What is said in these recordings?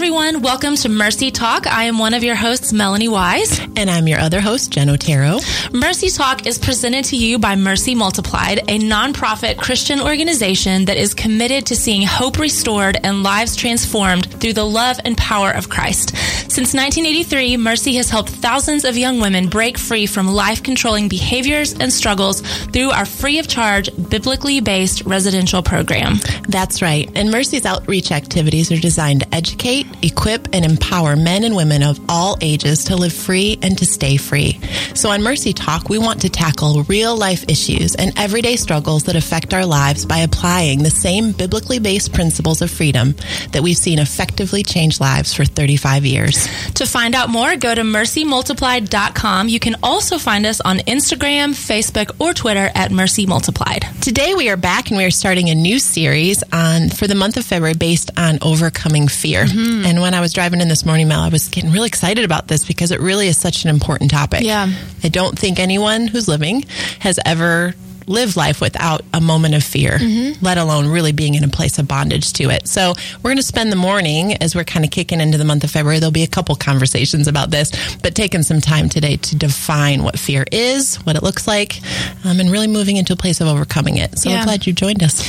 everyone. Welcome to Mercy Talk. I am one of your hosts, Melanie Wise. And I'm your other host, Jen Otero. Mercy Talk is presented to you by Mercy Multiplied, a nonprofit Christian organization that is committed to seeing hope restored and lives transformed through the love and power of Christ. Since 1983, Mercy has helped thousands of young women break free from life controlling behaviors and struggles through our free of charge, biblically based residential program. That's right. And Mercy's outreach activities are designed to educate, equip, and empower men and women of all ages to live free and to stay free. So on Mercy Talk, we want to tackle real life issues and everyday struggles that affect our lives by applying the same biblically based principles of freedom that we've seen effectively change lives for 35 years. To find out more, go to mercymultiplied.com. You can also find us on Instagram, Facebook, or Twitter at Mercy Multiplied. Today we are back and we are starting a new series on for the month of February based on overcoming fear. Mm-hmm. And when I was driving in this morning, Mel, I was getting really excited about this because it really is such an important topic. Yeah. I don't think anyone who's living has ever lived life without a moment of fear, mm-hmm. let alone really being in a place of bondage to it. So we're going to spend the morning as we're kind of kicking into the month of February. There'll be a couple conversations about this, but taking some time today to define what fear is, what it looks like, um, and really moving into a place of overcoming it. So yeah. I'm glad you joined us.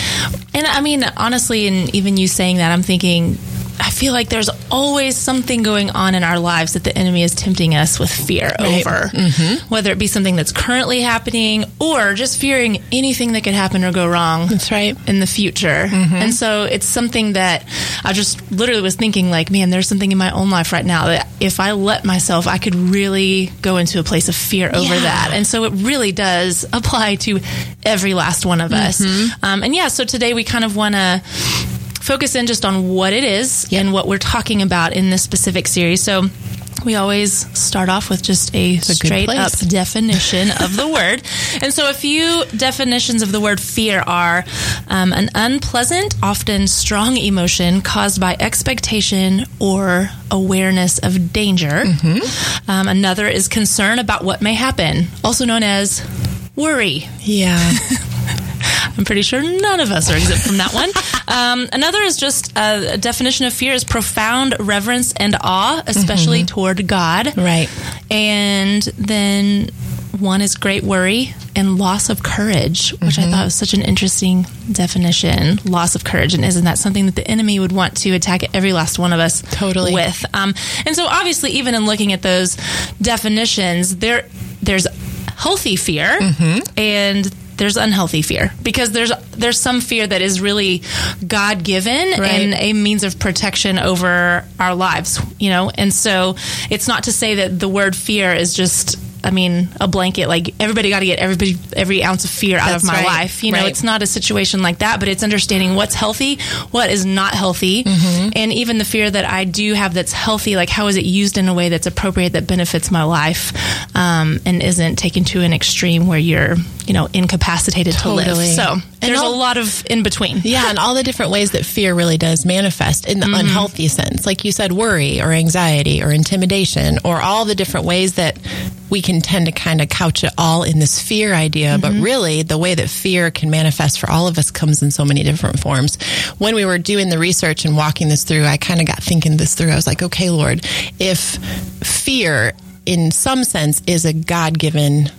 And I mean, honestly, and even you saying that, I'm thinking I feel like there's always something going on in our lives that the enemy is tempting us with fear right. over, mm-hmm. whether it be something that's currently happening or just fearing anything that could happen or go wrong. That's right. In the future. Mm-hmm. And so it's something that I just literally was thinking, like, man, there's something in my own life right now that if I let myself, I could really go into a place of fear over yeah. that. And so it really does apply to every last one of us. Mm-hmm. Um, and yeah, so today we kind of want to focus in just on what it is yep. and what we're talking about in this specific series. So we always start off with just a, straight up definition of the word. And so, a few definitions of the word fear are um, an unpleasant, often strong emotion caused by expectation or awareness of danger. Mm-hmm. Um, another is concern about what may happen, also known as worry. Yeah. I'm pretty sure none of us are exempt from that one. Um, another is just a, a, definition of fear is profound reverence and awe, especially mm-hmm. toward God. Right. And then one is great worry and loss of courage, which mm-hmm. I thought was such an interesting definition. Loss of courage, and isn't that something that the enemy would want to attack every last one of us totally with? Um, and so, obviously, even in looking at those definitions, there there's healthy fear mm-hmm. and there's unhealthy fear because there's there's some fear that is really God given right. and a means of protection over our lives, you know. And so it's not to say that the word fear is just I mean, a blanket. Like everybody got to get everybody every ounce of fear out That's of my right. life. You know, right. it's not a situation like that, but it's understanding what's healthy, what is not healthy, mm-hmm. and even the fear that I do have that's healthy. Like how is it used in a way that's appropriate that benefits my life, um, and isn't taken to an extreme where you're you know incapacitated totally. to live. So there's all, a lot of in between. Yeah, and all the different ways that fear really does manifest in the mm-hmm. unhealthy sense, like you said, worry or anxiety or intimidation, or all the different ways that we can tend to kind of couch it all in this fear idea. Mm-hmm. But really, the way that fear can manifest for all of us comes in so many different forms. When we were doing the research and walking this through, I kind of got thinking this through. I was like, okay, Lord, if fear in some sense is a God given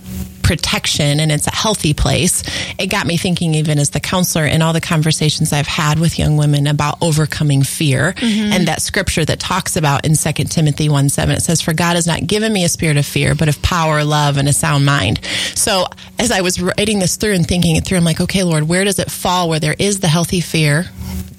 protection and it's a healthy place. It got me thinking, even as the counselor, in all the conversations I've had with young women about overcoming fear mm-hmm. and that scripture that talks about in 2 Timothy 1 7, it says, For God has not given me a spirit of fear, but of power, love, and a sound mind. So as I was writing this through and thinking it through, I'm like, okay, Lord, where does it fall where there is the healthy fear?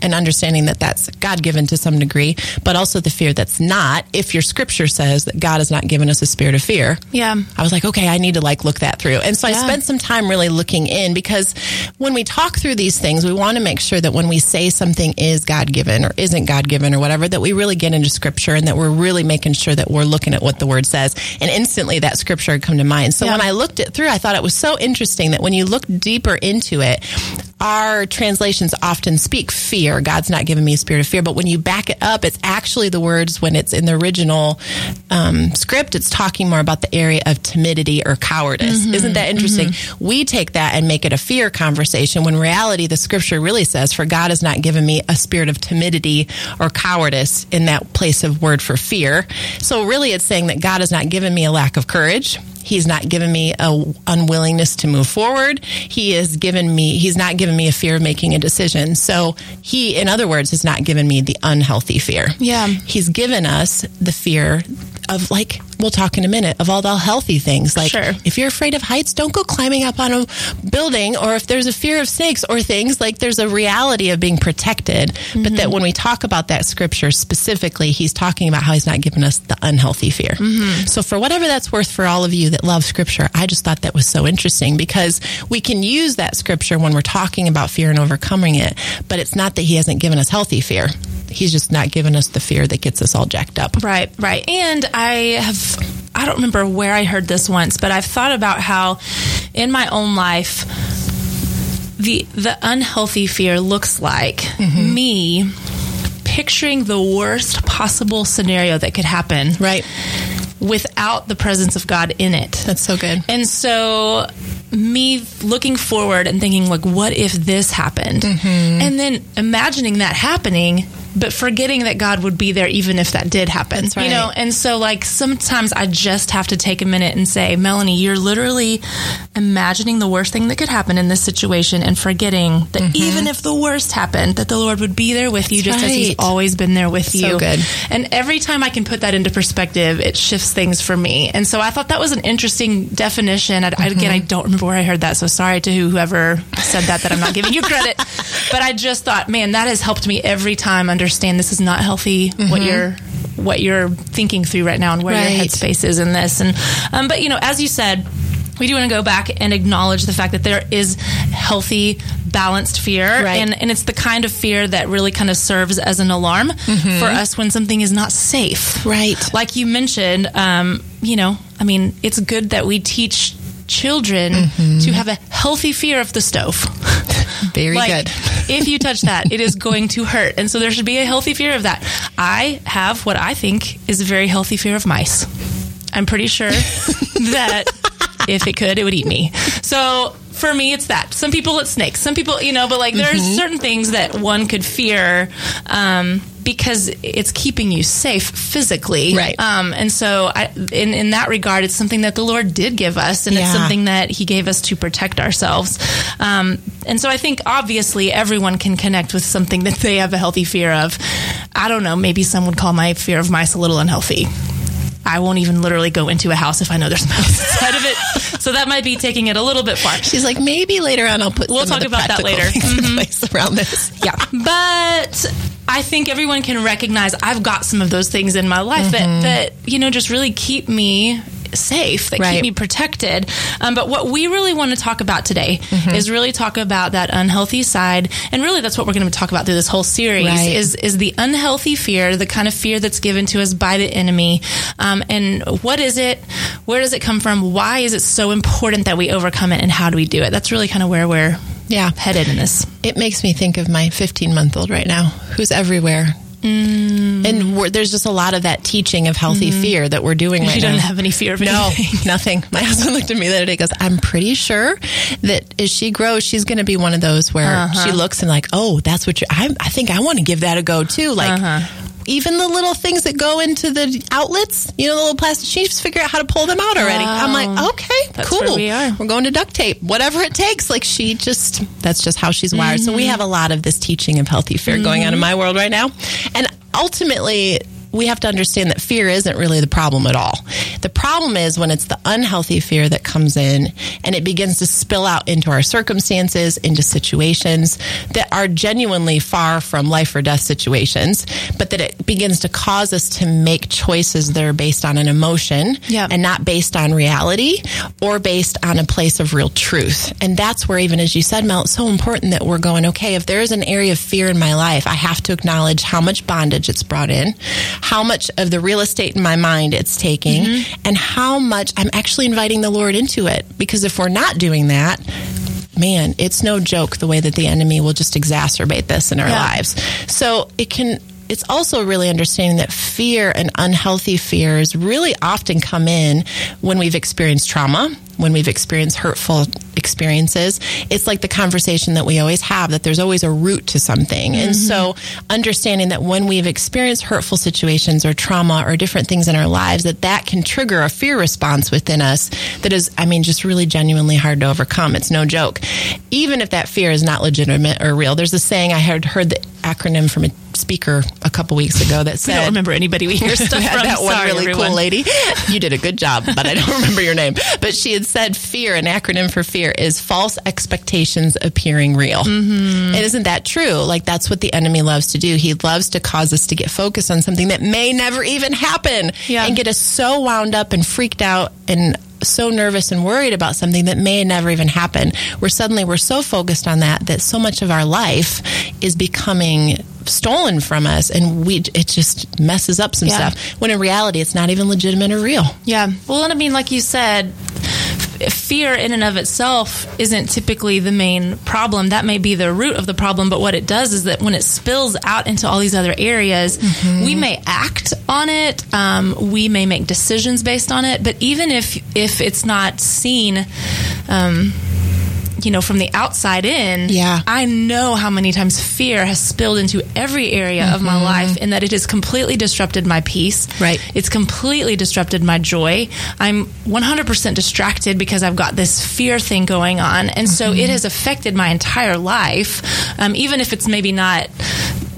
And understanding that that's God given to some degree, but also the fear that's not. If your scripture says that God has not given us a spirit of fear, yeah, I was like, okay, I need to like look that through, and so yeah. I spent some time really looking in because when we talk through these things, we want to make sure that when we say something is God given or isn't God given or whatever, that we really get into scripture and that we're really making sure that we're looking at what the word says. And instantly, that scripture had come to mind. So yeah. when I looked it through, I thought it was so interesting that when you look deeper into it, our translations often speak fear. God's not giving me a spirit of fear, but when you back it up, it's actually the words when it's in the original um, script, it's talking more about the area of timidity or cowardice. Mm-hmm. Isn't that interesting? Mm-hmm. We take that and make it a fear conversation when reality, the scripture really says, for God has not given me a spirit of timidity or cowardice in that place of word for fear. So really it's saying that God has not given me a lack of courage. He's not given me a unwillingness to move forward. He has given me, he's not given me a fear of making a decision. So he, in other words, has not given me the unhealthy fear. Yeah. He's given us the fear of like we'll talk in a minute of all the healthy things like sure. if you're afraid of heights don't go climbing up on a building or if there's a fear of snakes or things like there's a reality of being protected mm-hmm. but that mm-hmm. when we talk about that scripture specifically he's talking about how he's not given us the unhealthy fear mm-hmm. so for whatever that's worth for all of you that love scripture i just thought that was so interesting because we can use that scripture when we're talking about fear and overcoming it but it's not that he hasn't given us healthy fear he's just not given us the fear that gets us all jacked up. Right, right. And I have, I don't remember where I heard this once, but I've thought about how in my own life, the the unhealthy fear looks like mm-hmm. me picturing the worst possible scenario that could happen. Right. Without the presence of God in it. That's so good. And so me looking forward and thinking like what if this happened? Mm-hmm. And then imagining that happening but forgetting that God would be there even if that did happen. Right. You know, and so like sometimes I just have to take a minute and say, Melanie, you're literally imagining the worst thing that could happen in this situation and forgetting that mm-hmm. even if the worst happened, that the Lord would be there with you That's just right. as He's always been there with you. So good. And every time I can put that into perspective, it shifts things for me. And so I thought that was an interesting definition. I, mm-hmm. Again, I don't remember where I heard that, so sorry to whoever said that that I'm not giving you credit. But I just thought, man, that has helped me every time under understand this is not healthy. Mm-hmm. What you're what you're thinking through right now and where right. your headspace is in this. And um, but you know, as you said we do want to go back and acknowledge the fact that there is healthy, balanced fear. Right. And, and it's the kind of fear that really kind of serves as an alarm mm-hmm. for us when something is not safe. Right. Like you mentioned, um, you know, I mean, it's good that we teach children mm-hmm. to have a healthy fear of the stove. Very like, good. if you touch that, it is going to hurt. And so there should be a healthy fear of that. I have what I think is a very healthy fear of mice. I'm pretty sure that if it could, it would eat me. So for me, it's that. Some people, it's snakes. Some people, you know, but like there's mm-hmm. certain things that one could fear. Um, because it's keeping you safe physically. Right. Um, and so, I, in, in that regard, it's something that the Lord did give us, and yeah. it's something that He gave us to protect ourselves. Um, and so, I think obviously everyone can connect with something that they have a healthy fear of. I don't know, maybe some would call my fear of mice a little unhealthy. I won't even literally go into a house if I know there's mouse inside of it. So that might be taking it a little bit far. She's like, maybe later on I'll put. We'll talk about that later. Mm-hmm. around this. Yeah, but I think everyone can recognize I've got some of those things in my life mm-hmm. that that you know just really keep me safe, that right. keep me protected. Um, but what we really want to talk about today mm-hmm. is really talk about that unhealthy side, and really that's what we're going to talk about through this whole series right. is is the unhealthy fear, the kind of fear that's given to us by the enemy, um, and what is it? Where does it come from? Why is it so important that we overcome it, and how do we do it? That's really kind of where we're yeah headed in this. It makes me think of my 15 month old right now, who's everywhere Mm. And there's just a lot of that teaching of healthy mm. fear that we're doing right now. You don't have any fear of anything. No, nothing. My husband looked at me the other day goes, I'm pretty sure that as she grows, she's going to be one of those where uh-huh. she looks and like, oh, that's what you I, I think I want to give that a go too. Like, uh-huh even the little things that go into the outlets, you know, the little plastic, she just figure out how to pull them out already. I'm like, okay, that's cool. we are. We're going to duct tape, whatever it takes. Like she just, that's just how she's wired. Mm-hmm. So we mm-hmm. have a lot of this teaching of healthy fear mm-hmm. going on in mm-hmm. my world right now. And ultimately, we have to understand that fear isn't really the problem at all. The problem is when it's the unhealthy fear that comes in and it begins to spill out into our circumstances, into situations that are genuinely far from life or death situations, but that it begins to cause us to make choices that are based on an emotion yep. and not based on reality or based on a place of real truth. And that's where, even as you said, Mel, it's so important that we're going, okay, if there is an area of fear in my life, I have to acknowledge how much bondage it's brought in, how much of the real estate in my mind it's taking, mm-hmm. and how much I'm actually inviting the Lord into it. Because if we're not doing that, man, it's no joke the way that the enemy will just exacerbate this in our Yeah. lives. So it can. It's also really understanding that fear and unhealthy fears really often come in when we've experienced trauma, when we've experienced hurtful experiences. It's like the conversation that we always have that there's always a root to something. And mm-hmm. so understanding that when we've experienced hurtful situations or trauma or different things in our lives, that that can trigger a fear response within us that is, I mean, just really genuinely hard to overcome. It's no joke. Even if that fear is not legitimate or real. There's a saying I had heard the acronym from a speaker a couple weeks ago that said, I don't remember anybody we hear stuff we had from. that one Sorry, really everyone. cool lady. You did a good job, but I don't remember your name. But she had said fear, an acronym for fear, is false expectations appearing real. Mm-hmm. And isn't that true? Like that's what the enemy loves to do. He loves to cause us to get focused on something that may never even happen Yeah. and get us so wound up and freaked out and so nervous and worried about something that may never even happen. Where suddenly we're so focused on that that so much of our life is becoming stolen from us and we it just messes up some Yeah. stuff when in reality it's not even legitimate or real. Yeah. Well, and I mean, like you said, fear in and of itself isn't typically the main problem. That may be the root of the problem, but what it does is that when it spills out into all these other areas, we may act on it. Um, we may make decisions based on it. But even if if it's not seen. Um, you know, from the outside in, Yeah. I know how many times fear has spilled into every area of my life and that it has completely disrupted my peace. Right. It's completely disrupted my joy. I'm 100% distracted because I've got this fear thing going on. And so it has affected my entire life, um, even if it's maybe not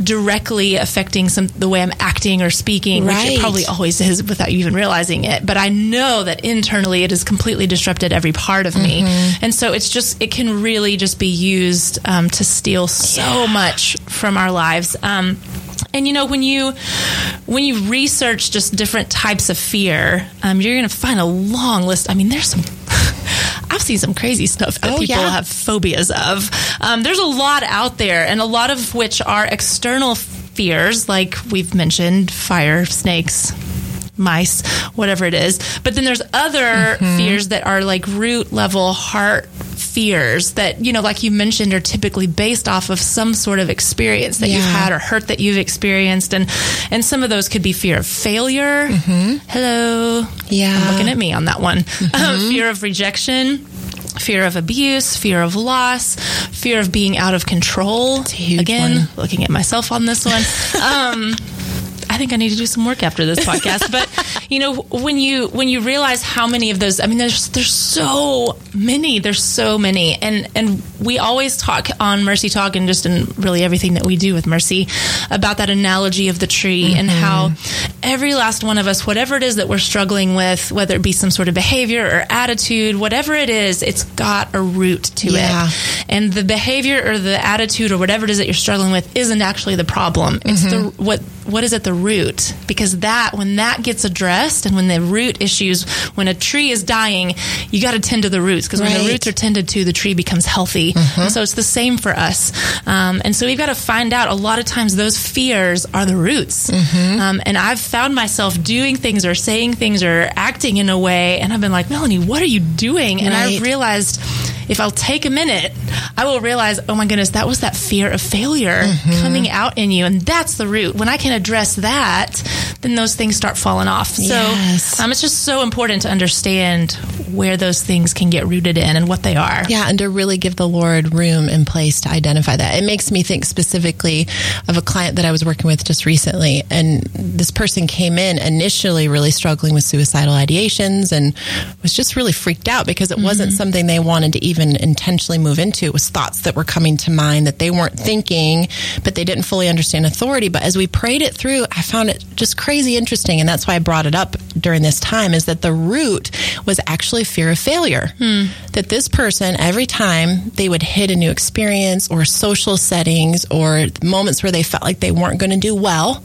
directly affecting some the way I'm acting or speaking, which it probably always is without you even realizing it. But I know that internally it has completely disrupted every part of me, and so it's just it can really just be used um, to steal so much from our lives. Um, and you know when you when you research just different types of fear, um, you're going to find a long list. I mean, there's some. I've some crazy stuff that Oh, people yeah. have phobias of. Um, there's a lot out there, and a lot of which are external fears, like we've mentioned, fire, snakes, mice, whatever it is. But then there's other fears that are like root level heart fears that, you know, like you mentioned, are typically based off of some sort of experience that you've had or hurt that you've experienced. And, and some of those could be fear of failure. Hello. Yeah. I'm looking at me on that one. Um, fear of rejection. Fear of abuse, fear of loss, fear of being out of control. Again, one. looking at myself on this one. Um, I think I need to do some work after this podcast. But you know, when you when you realize how many of those, I mean, there's there's so many. There's so many, and and we always talk on Mercy Talk and just in really everything that we do with Mercy about that analogy of the tree and mm-hmm. how every last one of us, whatever it is that we're struggling with, whether it be some sort of behavior or attitude, whatever it is, it's got a root to Yeah. it. And the behavior or the attitude or whatever it is that you're struggling with isn't actually the problem. It's the mm-hmm. what what is at the root? Because that when that gets addressed and when the root issues, when a tree is dying, you got to tend to the roots because when the roots are tended to, the tree becomes healthy. And so it's the same for us. Um, and so we've got to find out. A lot of times those fears are the roots. Um, and I've found myself doing things or saying things or acting in a way, and I've been like, Melanie, what are you doing? And I Right. realized if I'll take a minute, I will realize, oh my goodness, that was that fear of failure Mm-hmm. coming out in you. And that's the root. When I can address that, then those things start falling off. Yes. So um, it's just so important to understand where those things can get rooted in and what they are. Yeah, and to really give the Lord room and place to identify that. It makes me think specifically of a client that I was working with just recently. And this person came in initially really struggling with suicidal ideations and was just really freaked out because it wasn't something they wanted to even intentionally move into. It was thoughts that were coming to mind that they weren't thinking, but they didn't fully understand authority. But as we prayed it through, I found it just crazy interesting. And that's why I brought it up during this time is that the root was actually fear of failure. Hmm. That this person, every time they would hit a new experience or social settings or moments where they felt like they weren't going to do well,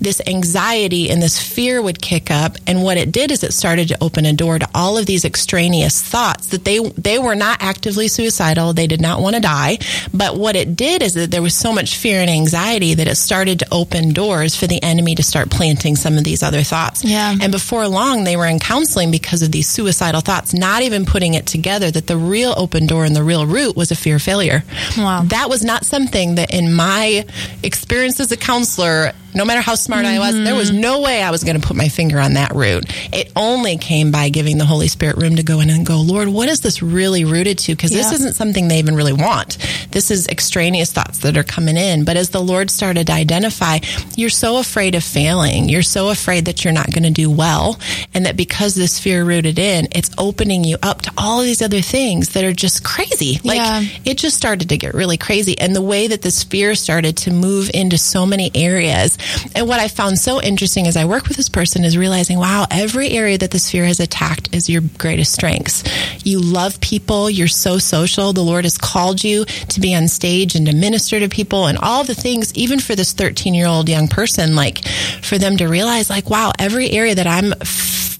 this anxiety and this fear would kick up. And what it did is it started to open a door to all of these extraneous thoughts that they, they were not actively suicidal. They did not want to die. But what it did is that there was so much fear and anxiety that it started to open doors for the enemy to start planting some of these other thoughts. Yeah. And before long, they were in counseling because of these suicidal thoughts. thoughts, not even putting it together that the real open door and the real root was a fear of failure. Wow. That was not something that in my experience as a counselor no matter how smart mm-hmm. I was, there was mm-hmm. no way I was going to put my finger on that root. It only came by giving the Holy Spirit room to go in and go, Lord, what is this really rooted to? Because yeah. this isn't something they even really want. This is extraneous thoughts that are coming in. But as the Lord started to identify, you're so afraid of failing. You're so afraid that you're not going to do well. And that because this fear rooted in, it's opening you up to all these other things that are just crazy. Like yeah. it just started to get really crazy. And the way that this fear started to move into so many areas and what I found so interesting as I work with this person is realizing, wow, every area that the sphere has attacked is your greatest strengths. You love people. You're so social. The Lord has called you to be on stage and to minister to people and all the things, even for this 13 year old young person, like for them to realize, like, wow, every area that I'm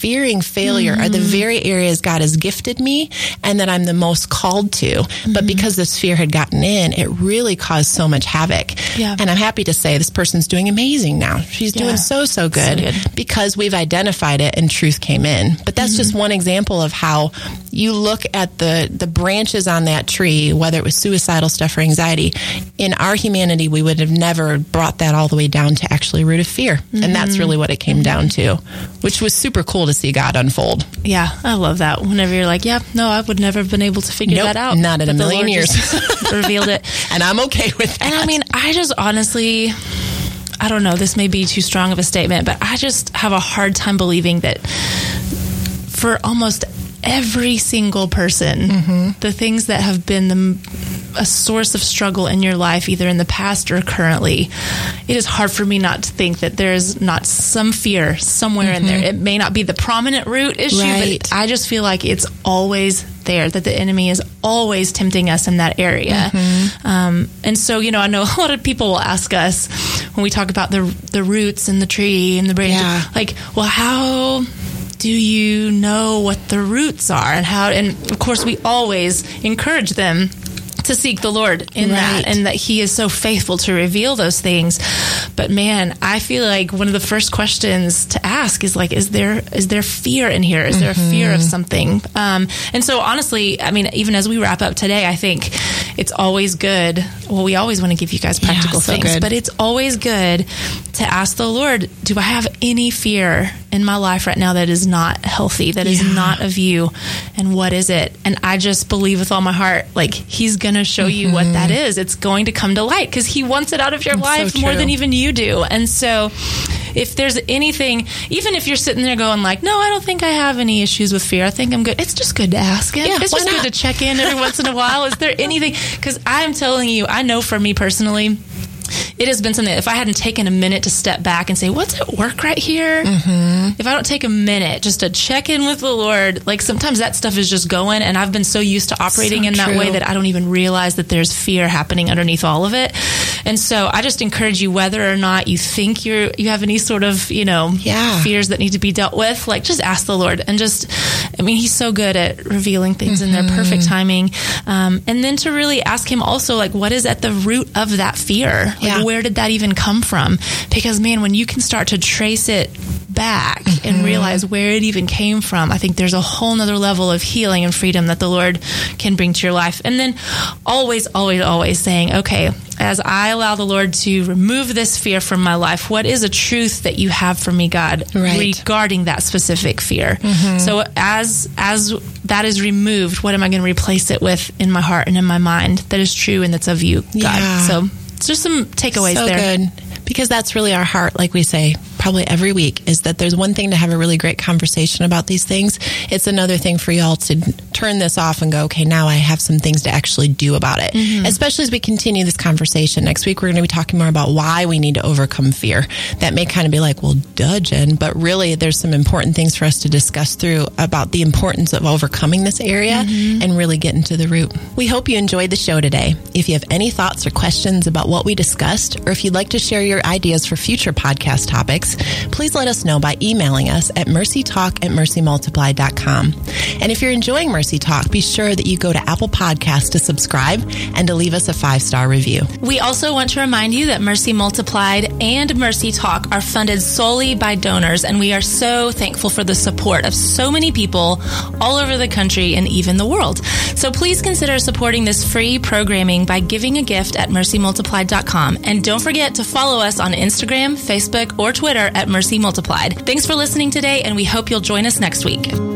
fearing failure mm-hmm. are the mm-hmm. very areas God has gifted me and that I'm the most called to. Mm-hmm. But because this fear had gotten in, it really caused so much havoc. Yeah. And I'm happy to say this person's doing amazing now. She's yeah. doing so, so good, so good, because we've identified it and truth came in. But that's mm-hmm. just one example of how you look at the, the branches on that tree, whether it was suicidal stuff or anxiety. In our humanity, we would have never brought that all the way down to actually root of fear. And that's mm-hmm. really what it came down to, which was super cool to to see God unfold. Yeah, I love that. Whenever you're like, yeah, no, I would never have been able to figure nope, that out. Not in a million years. revealed it. And I'm okay with that. And I mean, I just honestly, I don't know, this may be too strong of a statement, but I just have a hard time believing that for almost every single person, mm-hmm. the things that have been the a source of struggle in your life, either in the past or currently, it is hard for me not to think that there's not some fear somewhere mm-hmm. in there. Mm-hmm. It may not be the prominent root issue, right. but I just feel like it's always there, that the enemy is always tempting us in that area. Mm-hmm. Um, and so, you know, I know a lot of people will ask us when we talk about the the roots and the tree and the branch, yeah. like, well, how do you know what the roots are and how and of course we always encourage them to seek the Lord in right. that and that He is so faithful to reveal those things. But man, I feel like one of the first questions to ask is like, is there is there fear in here? Is there mm-hmm. a fear of mm-hmm. something? Um, and so honestly, I mean, even as we wrap up today, I think it's always good. Well, we always want to give you guys practical yeah, so things, good. but it's always good to ask the Lord, do I have any fear in my life right now that is not healthy, that yeah. is not of you? And what is it? And I just believe with all my heart, like He's going to show you what that mm-hmm. It's going to come to light because He wants it out of your That's life so more than even you do. And so, if there's anything, even if you're sitting there going like, no, I don't think I have any issues with fear. I think I'm good. It's just good to ask Him. Yeah, it's just not? good to check in every once in a while. Is there anything? Because I'm telling you, I know for me personally, it has been something if I hadn't taken a minute to step back and say, what's at work right here? Mm-hmm. If I don't take a minute just to check in with the Lord, like sometimes that stuff is just going. And I've been so used to operating so in that true. way that I don't even realize that there's fear happening underneath all of it. And so I just encourage you, whether or not you think you're, you have any sort of, you know, yeah. fears that need to be dealt with, like just ask the Lord and just, I mean, he's so good at revealing things mm-hmm. in their perfect timing. Um, and then to really ask him also, like, what is at the root of that fear? Like, yeah. where did that even come from? Because, man, when you can start to trace it back mm-hmm. and realize where it even came from, I think there's a whole nother level of healing and freedom that the Lord can bring to your life. And then always, always, always saying, okay, as I allow the Lord to remove this fear from my life, what is a truth that you have for me, God, right. regarding that specific fear? Mm-hmm. So as as that is removed, what am I going to replace it with in my heart and in my mind that is true and that's of you, God? Yeah. So it's just some takeaways so there. Good. Because that's really our heart, like we say probably every week, is that there's one thing to have a really great conversation about these things. It's another thing for y'all to turn this off and go, okay, now I have some things to actually do about it. Mm-hmm. Especially as we continue this conversation. Next week, we're going to be talking more about why we need to overcome fear. That may kind of be like, well, duh, Jen, but really there's some important things for us to discuss through about the importance of overcoming this area mm-hmm. and really getting to the root. We hope you enjoyed the show today. If you have any thoughts or questions about what we discussed, or if you'd like to share your ideas for future podcast topics, please let us know by emailing us at mercytalk at mercymultiplied.com. And if you're enjoying Mercy Talk, be sure that you go to Apple Podcasts to subscribe and to leave us a five star review. We also want to remind you that Mercy Multiplied and Mercy Talk are funded solely by donors, and we are so thankful for the support of so many people all over the country and even the world. So please consider supporting this free programming by giving a gift at mercymultiplied.com. And don't forget to follow us on Instagram, Facebook, or Twitter at Mercy Multiplied. Thanks for listening today, and we hope you'll join us next week.